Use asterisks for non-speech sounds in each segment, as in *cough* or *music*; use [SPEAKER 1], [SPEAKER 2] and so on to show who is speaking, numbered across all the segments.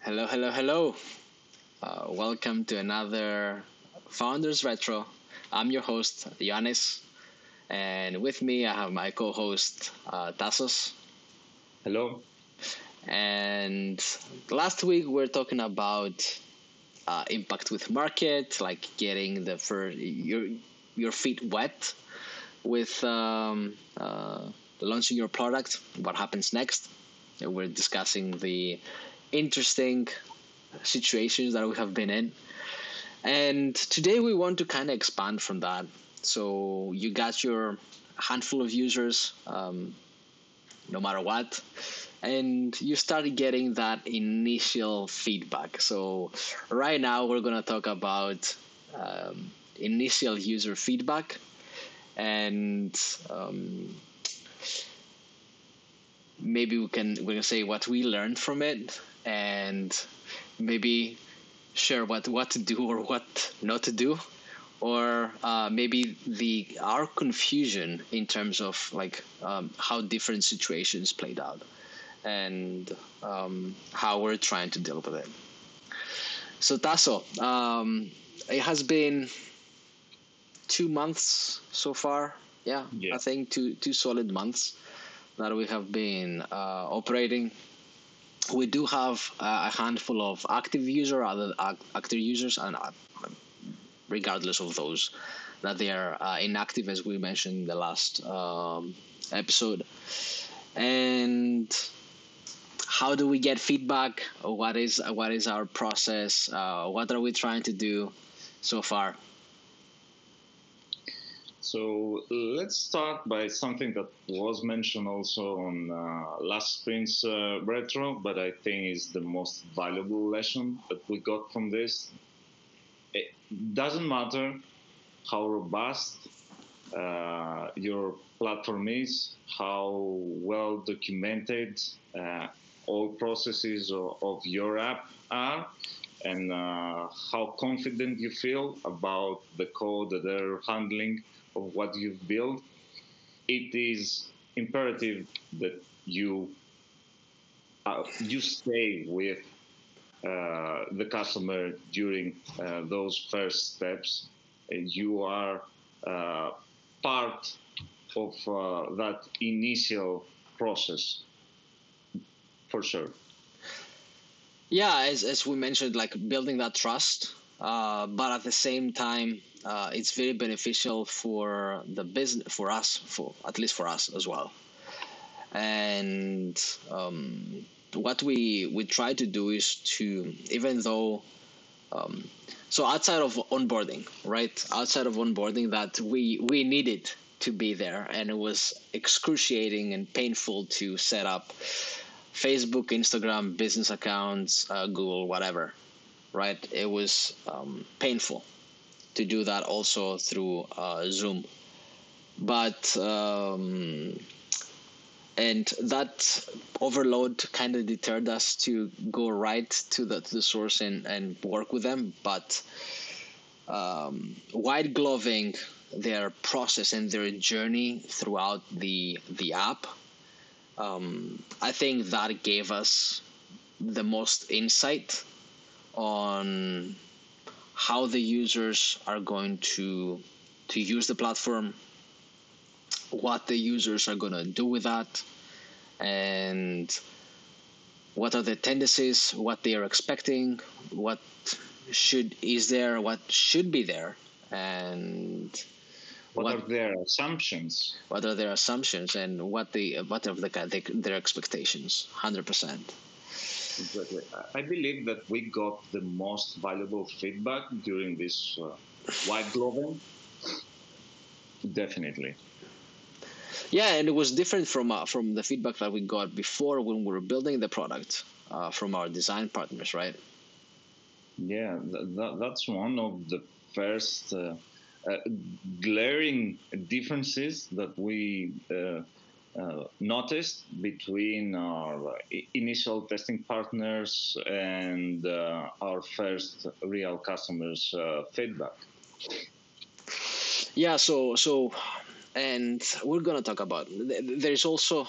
[SPEAKER 1] Hello, hello, hello. Uh, welcome to another Founders Retro. I'm your host, Yanis, and with me I have my co host, uh, Tasos.
[SPEAKER 2] Hello.
[SPEAKER 1] And last week we are talking about uh, impact with market, like getting the first, your, your feet wet with um, uh, launching your product, what happens next. We're discussing the interesting situations that we have been in. And today we want to kind of expand from that. So you got your handful of users, um, no matter what, and you started getting that initial feedback. So right now we're going to talk about um, initial user feedback and um, maybe we can we can say what we learned from it and maybe share what what to do or what not to do or uh, maybe the our confusion in terms of like um, how different situations played out and um, how we're trying to deal with it. So tasso um, it has been two months so far. Yeah, yeah. i think two two solid months that we have been uh, operating we do have a handful of active user, other active users, and uh, regardless of those that they are uh, inactive, as we mentioned in the last um, episode. And how do we get feedback? What is what is our process? Uh, what are we trying to do so far?
[SPEAKER 2] So let's start by something that was mentioned also on uh, last sprint's uh, retro, but I think is the most valuable lesson that we got from this. It doesn't matter how robust uh, your platform is, how well documented uh, all processes of, of, your app are, and uh, how confident you feel about the code that they're handling of what you've built, it is imperative that you uh, you stay with uh, the customer during uh, those first steps. You are uh, part of uh, that initial process, for sure.
[SPEAKER 1] Yeah, as, as we mentioned, like building that trust, uh, but at the same time, uh, it's very beneficial for the business for us for at least for us as well. And um, what we we try to do is to even though um, so outside of onboarding right? Outside of onboarding that we we needed to be there and it was excruciating and painful to set up facebook instagram business accounts uh, google whatever right? It was um, painful to do that also through uh, Zoom. But um, and that overload kind of deterred us to go right to the to the source and, and work with them. But um, white gloving their process and their journey throughout the the app, um, I think that gave us the most insight on how the users are going to to use the platform, what the users are going to do with that, and what are the tendencies, what they are expecting, what should is there, what should be there, and
[SPEAKER 2] what, what, are their assumptions?
[SPEAKER 1] What are their assumptions, and what the what are the, their expectations? Hundred percent.
[SPEAKER 2] Exactly. I believe that we got the most valuable feedback during this uh, white gloving. Definitely.
[SPEAKER 1] Yeah, and it was different from uh, from the feedback that we got before when we were building the product uh, from our design partners, right?
[SPEAKER 2] Yeah, th- that's one of the first uh, uh, glaring differences that we uh, noticed between our initial testing partners and uh, our first real customers uh, feedback.
[SPEAKER 1] Yeah so so and we're gonna talk about there's also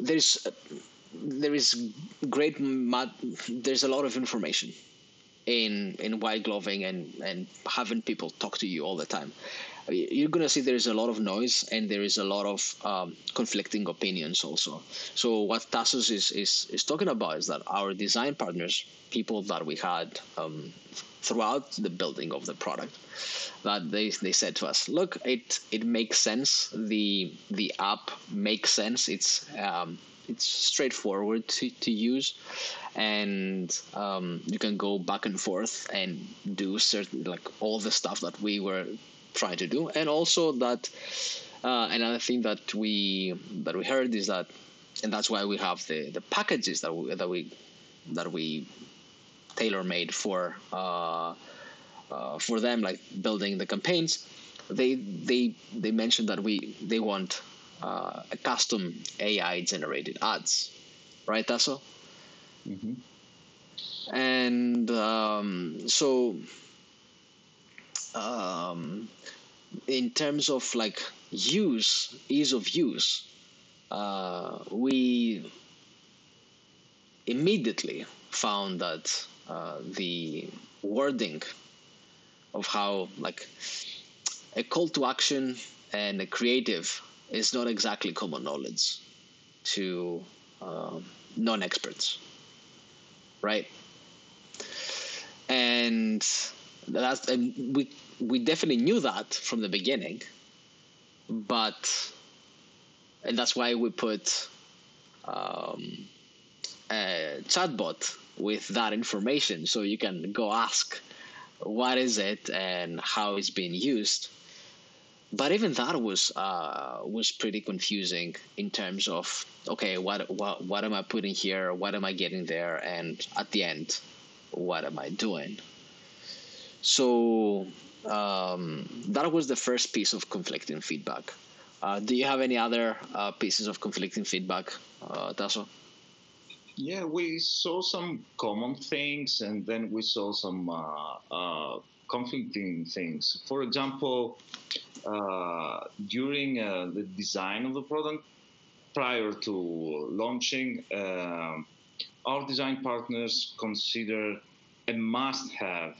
[SPEAKER 1] there's there is great there's a lot of information in in white gloving and and having people talk to you all the time you're going to see there's a lot of noise and there is a lot of um, conflicting opinions also. So what Tasos is, is, is talking about is that our design partners, people that we had um, throughout the building of the product, that they, they said to us, look, it it makes sense. The the app makes sense. It's um, it's straightforward to, to use and um, you can go back and forth and do certain like all the stuff that we were trying to do, and also that uh, another thing that we that we heard is that, and that's why we have the the packages that we that we that we tailor made for uh, uh, for them, like building the campaigns. They they they mentioned that we they want uh, a custom AI generated ads, right, Tasso? Mm-hmm. And um, so um, in terms of like use, ease of use, uh, we immediately found that uh, the wording of how like a call to action and a creative is not exactly common knowledge to uh, non-experts right and that's and we we definitely knew that from the beginning, but and that's why we put um, a chatbot with that information, so you can go ask what is it and how it's being used. But even that was uh, was pretty confusing in terms of okay, what what what am I putting here? What am I getting there? And at the end, what am I doing? So um, that was the first piece of conflicting feedback. Uh, do you have any other uh, pieces of conflicting feedback, uh, Tasso?
[SPEAKER 2] Yeah, we saw some common things and then we saw some uh, uh, conflicting things. For example, uh, during uh, the design of the product, prior to launching, our design partners consider a must have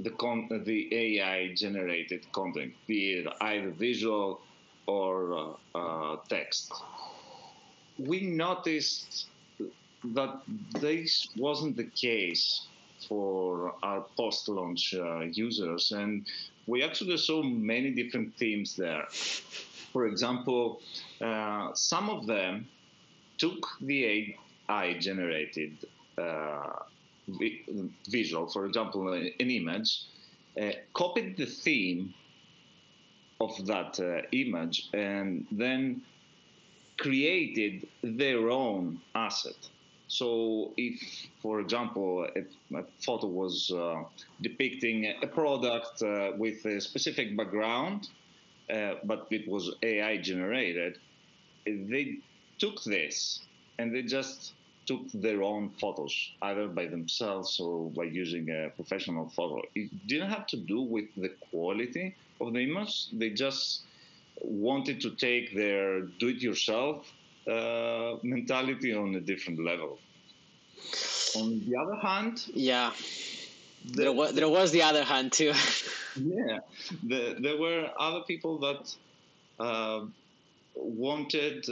[SPEAKER 2] the con- the AI generated content, be it either visual or uh, uh, text. We noticed that this wasn't the case for our post-launch uh, users, and we actually saw many different themes there. For example, uh, some of them took the AI generated uh, visual, for example, an image, uh, copied the theme of that uh, image and then created their own asset. So, if, for example, a, a photo was uh, depicting a product uh, with a specific background, uh, but it was AI generated, they took this and they just took their own photos, either by themselves or by using a professional photo. It didn't have to do with the quality of the image. They just wanted to take their do-it-yourself uh, mentality on a different level. On the other hand,
[SPEAKER 1] yeah, the, there, was, there was the other hand too. *laughs*
[SPEAKER 2] yeah, the, there were other people that uh, wanted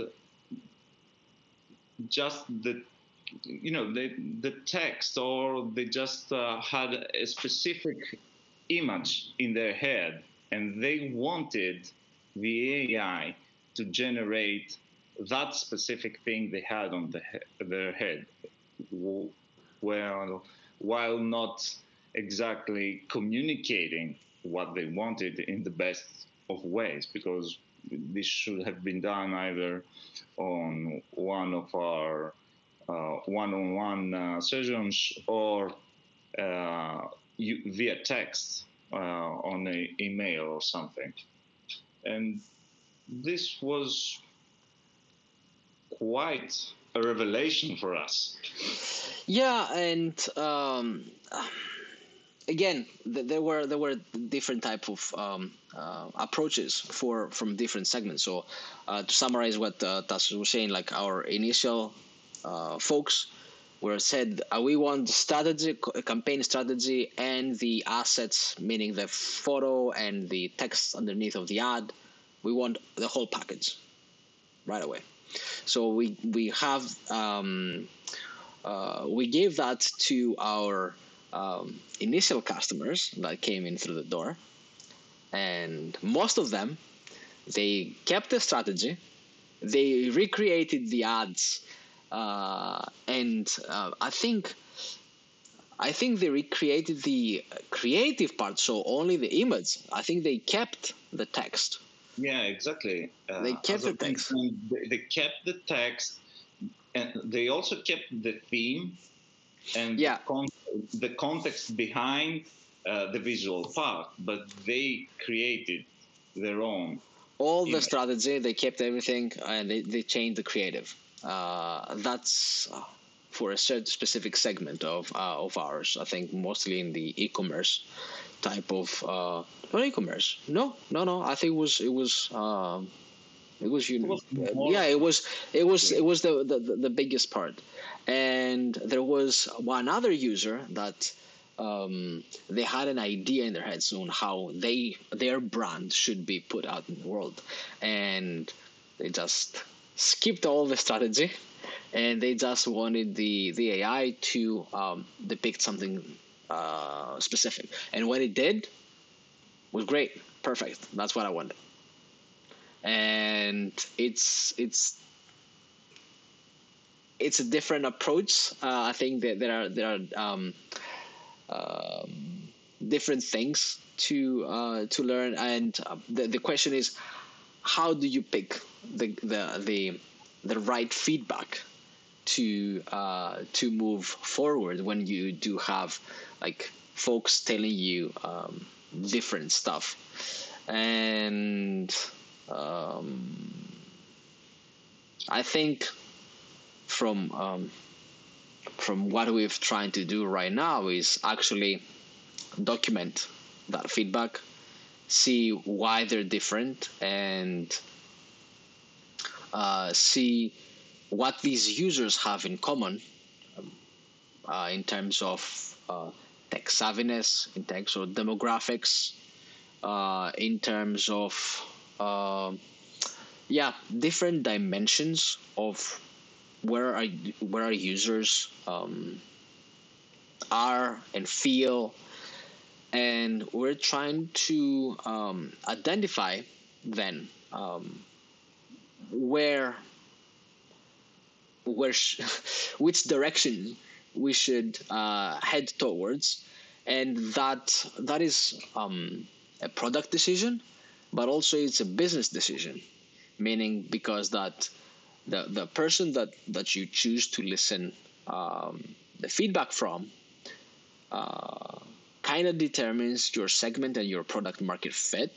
[SPEAKER 2] just the you know they, the text or they just uh, had a specific image in their head and they wanted the AI to generate that specific thing they had on the he- their head well while not exactly communicating what they wanted in the best of ways because this should have been done either on one of our uh, one-on-one uh, sessions or uh, via text on an email or something. And this was quite a revelation for us.
[SPEAKER 1] Yeah, and um, again, there were there were different type of um, uh, approaches for from different segments. So, uh, to summarize what uh, was saying, like our initial uh, folks where said uh, we want strategy, campaign strategy, and the assets, meaning the photo and the text underneath of the ad. We want the whole package right away. So we we have um, uh, we gave that to our um, initial customers that came in through the door, and most of them they kept the strategy. They recreated the ads, uh, and uh, I think I think they recreated the creative part, so only the image. I think they kept the text.
[SPEAKER 2] Yeah, exactly.
[SPEAKER 1] Uh, they kept the text.
[SPEAKER 2] They kept the text, and they also kept the theme and
[SPEAKER 1] yeah.
[SPEAKER 2] the, con- the context behind uh, the visual part, but they created their own.
[SPEAKER 1] All image. the strategy, they kept everything, and they, they changed the creative. Uh, that's uh, for a certain specific segment of uh, of ours. I think mostly in the e-commerce type of uh, not e-commerce. No, no, no. I think it was it was. Um, it was, it was yeah, it was it was it was the, the the biggest part, and there was one other user that um, they had an idea in their heads on how they their brand should be put out in the world, and they just skipped all the strategy, and they just wanted the the AI to um, depict something uh, specific, and what it did was great, perfect. That's what I wanted and it's it's it's a different approach. Uh, I think that there are there are um, um, different things to uh, to learn, and uh, the the question is, how do you pick the the the the right feedback to uh, to move forward when you do have like folks telling you um, different stuff, and um, I think from um, from what we're trying to do right now is actually document that feedback, see why they're different, and uh, see what these users have in common um, uh, in terms of uh, tech savviness, in terms of demographics, uh, in terms of uh, yeah different dimensions of where are where our users um, are and feel. And we're trying to um, identify then um, where where sh- *laughs* which direction we should uh, head towards and that that is um, a product decision but also it's a business decision, meaning because that the the person that that you choose to listen um, the feedback from uh, kind of determines your segment and your product market fit.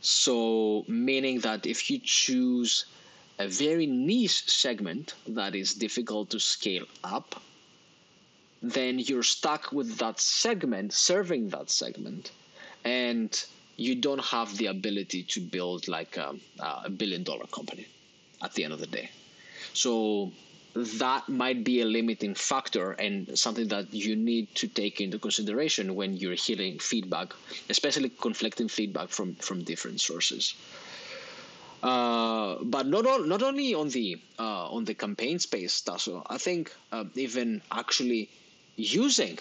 [SPEAKER 1] So, meaning that if you choose a very niche segment that is difficult to scale up, then you're stuck with that segment, serving that segment. And you don't have the ability to build like a, a billion dollar company at the end of the day. So that might be a limiting factor and something that you need to take into consideration when you're hearing feedback, especially conflicting feedback from from different sources. Uh, but not not only on the uh, on the campaign space, Tasso. I think uh, even actually using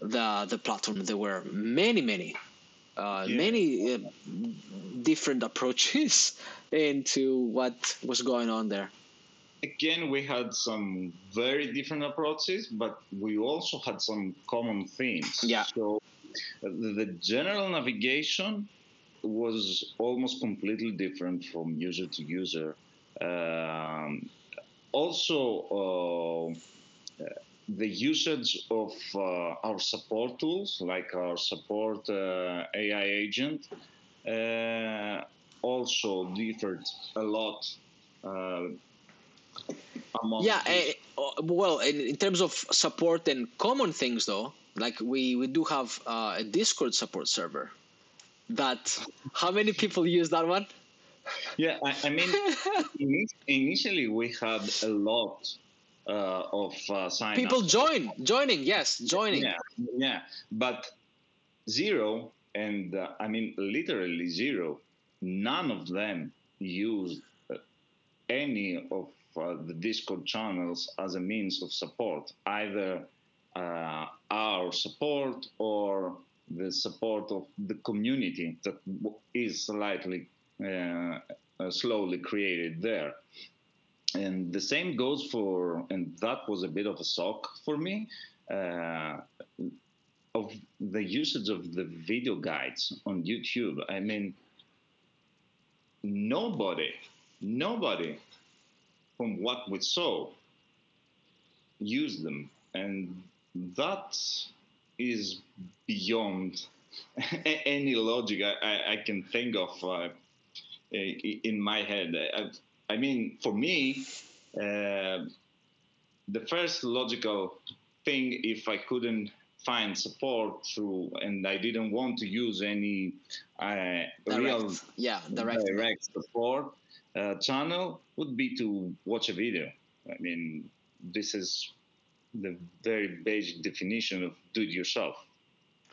[SPEAKER 1] the the platform, there were many many uh, yeah. many uh, different approaches *laughs* into what was going on there.
[SPEAKER 2] Again, we had some very different approaches, but we also had some common themes.
[SPEAKER 1] Yeah.
[SPEAKER 2] So the general navigation was almost completely different from user to user. Um, also, uh, the usage of uh, our support tools, like our support uh, AI agent, uh, also differed a lot. Uh,
[SPEAKER 1] yeah, uh, well, in, in, terms of support and common things, though, like we, we do have uh, a Discord support server. That how many people use that one?
[SPEAKER 2] Yeah, I, I mean, *laughs* initially we had a lot uh, of uh, sign
[SPEAKER 1] people join joining yes joining.
[SPEAKER 2] Yeah yeah but zero and uh, i mean literally zero none of them use uh, any of uh, the discord channels as a means of support either uh, our support or the support of the community that is slightly uh, slowly created there and the same goes for and that was a bit of a shock for me uh, of the usage of the video guides on youtube. I mean nobody nobody from what we saw used them. And that is beyond *laughs* any logic I, I, can think of uh, in my head. I, I mean, for me, uh, the first logical thing, if I couldn't find support through, and I didn't want to use any uh, real
[SPEAKER 1] yeah direct,
[SPEAKER 2] direct support uh, channel, would be to watch a video. I mean, this is the very basic definition of do it yourself,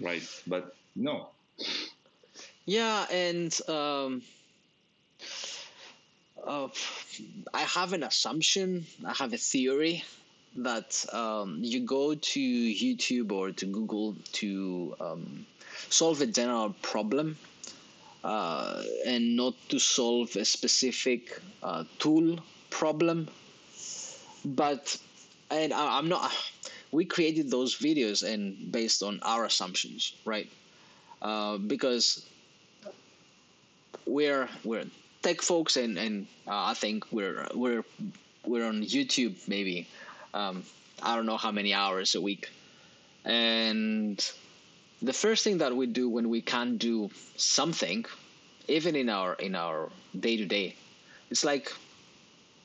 [SPEAKER 2] right? But no.
[SPEAKER 1] Yeah, and. Um uh, I have an assumption, I have a theory that um, you go to YouTube or to Google to um, solve a general problem uh, and not to solve a specific uh, tool problem. But and I, I'm not. We created those videos and based on our assumptions, right? Uh, because we're we're tech folks, and and uh, I think we're we're we're on YouTube maybe. Um, I don't know how many hours a week, and the first thing that we do when we can't do something, even in our in our day to day, it's like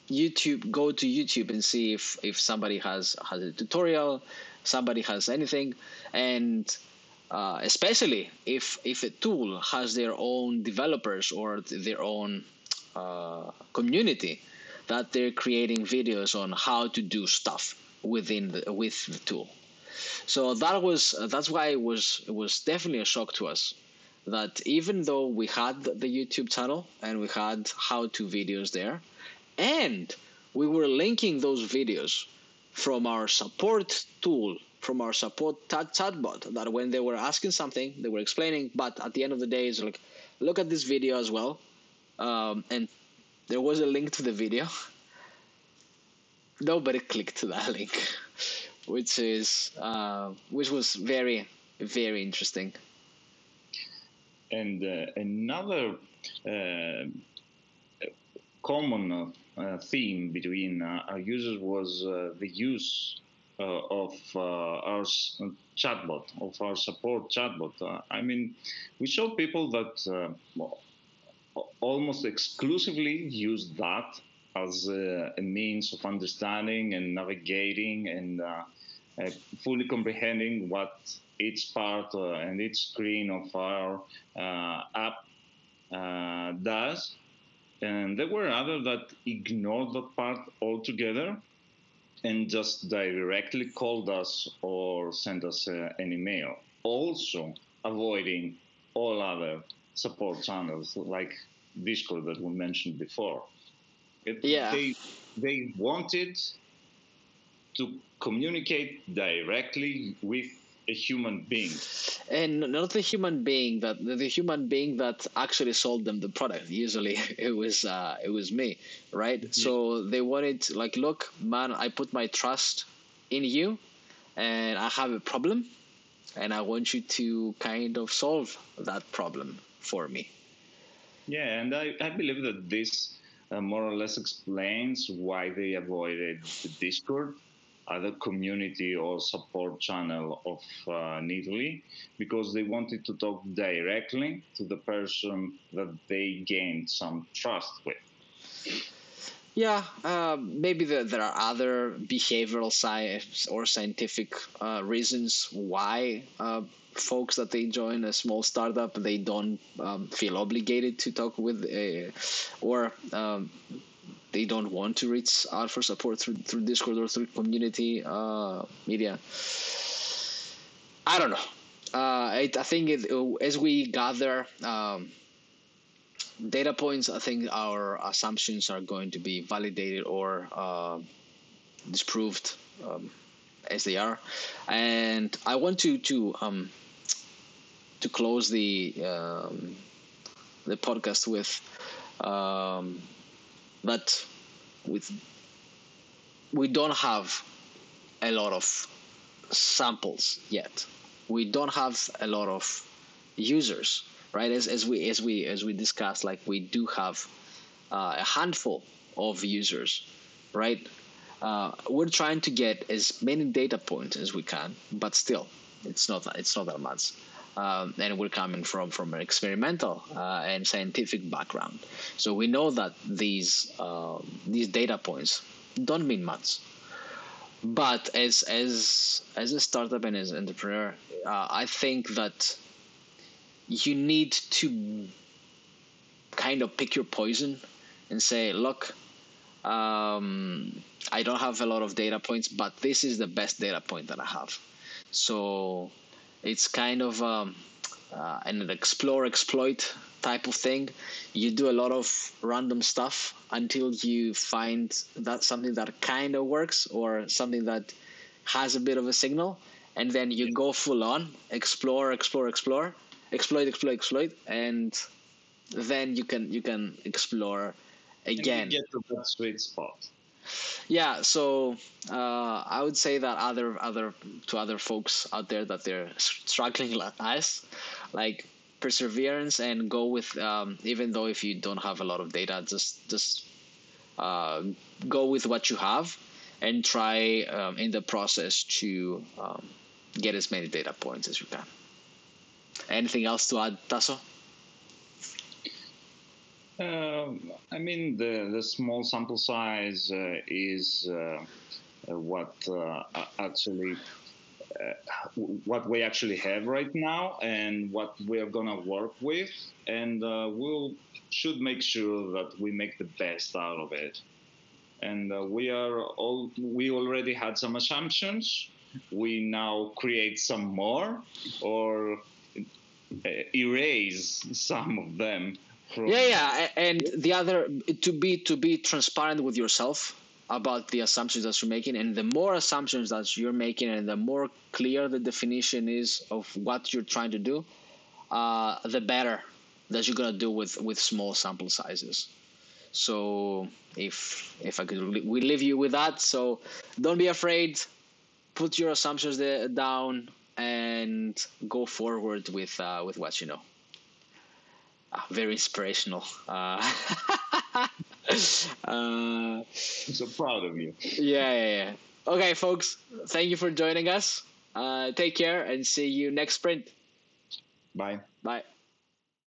[SPEAKER 1] YouTube. Go to YouTube and see if if somebody has has a tutorial, somebody has anything, and uh, especially if if a tool has their own developers or their own uh, community that they're creating videos on how to do stuff within the, with the tool. So that was that's why it was it was definitely a shock to us that even though we had the YouTube channel and we had how to videos there, and we were linking those videos from our support tool from our support chat chatbot that when they were asking something they were explaining but at the end of the day it's like look at this video as well um, and there was a link to the video. *laughs* Nobody clicked to that *laughs* link, which is uh, which was very very interesting.
[SPEAKER 2] And uh, another uh, common uh, theme between uh, our users was uh, the use of our chatbot, of our support chatbot. I mean, we saw people that almost exclusively use that as a, a, means of understanding and navigating and uh, uh, fully comprehending what each part uh, and each screen of our uh, app uh, does. And there were others that ignored that part altogether and just directly called us or sent us uh, an email. Also, avoiding all other support channels like Discord that we mentioned before. It,
[SPEAKER 1] yeah.
[SPEAKER 2] They, they wanted to communicate directly with a human being.
[SPEAKER 1] And not the human being that the human being that actually sold them the product. Usually *laughs* it was uh, it was me right? Mm-hmm. so they wanted like look man i put my trust in you and i have a problem and i want you to kind of solve that problem for me.
[SPEAKER 2] Yeah, and I, I believe that this uh, more or less explains why they avoided the Discord, other community or support channel of uh, because they wanted to talk directly to the person that they gained some trust with.
[SPEAKER 1] Yeah, uh, maybe the, there are other behavioral science or scientific uh, reasons why uh, folks that they join a small startup they don't um, feel obligated to talk with a, or um, they don't want to reach out for support through through Discord or through community uh, media. I don't know. Uh, it, I think it, as we gather um, data points, I think our assumptions are going to be validated or uh, disproved um, as they are. And I want to to um, to close the um, the podcast with um, that with we don't have a lot of samples yet. We don't have a lot of users, right? As, as we as we as we discussed, like we do have uh, a handful of users, right? Uh, we're trying to get as many data points as we can, but still, it's not it's not that much. Um, and we're coming from from an experimental uh, and scientific background, so we know that these uh, these data points don't mean much. But as as as a startup and as an entrepreneur, uh, I think that you need to kind of pick your poison and say, look, um, I don't have a lot of data points, but this is the best data point that I have. So it's kind of um, uh, an explore exploit type of thing. You do a lot of random stuff until you find that something that kind of works or something that has a bit of a signal, and then you go full on explore, explore, explore, exploit, exploit, exploit, and then you can you can explore again.
[SPEAKER 2] get to that sweet spot.
[SPEAKER 1] Yeah, so uh, I would say that other other to other folks out there that they're struggling like us, like perseverance and go with um, even though if you don't have a lot of data, just just uh, go with what you have and try um, in the process to um, get as many data points as you can. Anything else to add, Tasso?
[SPEAKER 2] Um, I mean, the, the small sample size uh, is uh, uh what uh, actually uh, what we actually have right now and what we are gonna work with, and uh, we'll should make sure that we make the best out of it. And we are all we already had some assumptions. We now create some more or erase some of them
[SPEAKER 1] yeah yeah and the other to be to be transparent with yourself about the assumptions that you're making and the more assumptions that you're making and the more clear the definition is of what you're trying to do uh, the better that you're to do with with small sample sizes. So if if i could we leave you with that. So don't be afraid. Put your assumptions down and go forward with uh, with what you know uh, very inspirational. *laughs* Uh, uh,
[SPEAKER 2] I'm so proud of you.
[SPEAKER 1] Yeah, yeah, yeah. Okay, folks, thank you for joining us. Uh, take care and see you next sprint.
[SPEAKER 2] Bye.
[SPEAKER 1] Bye.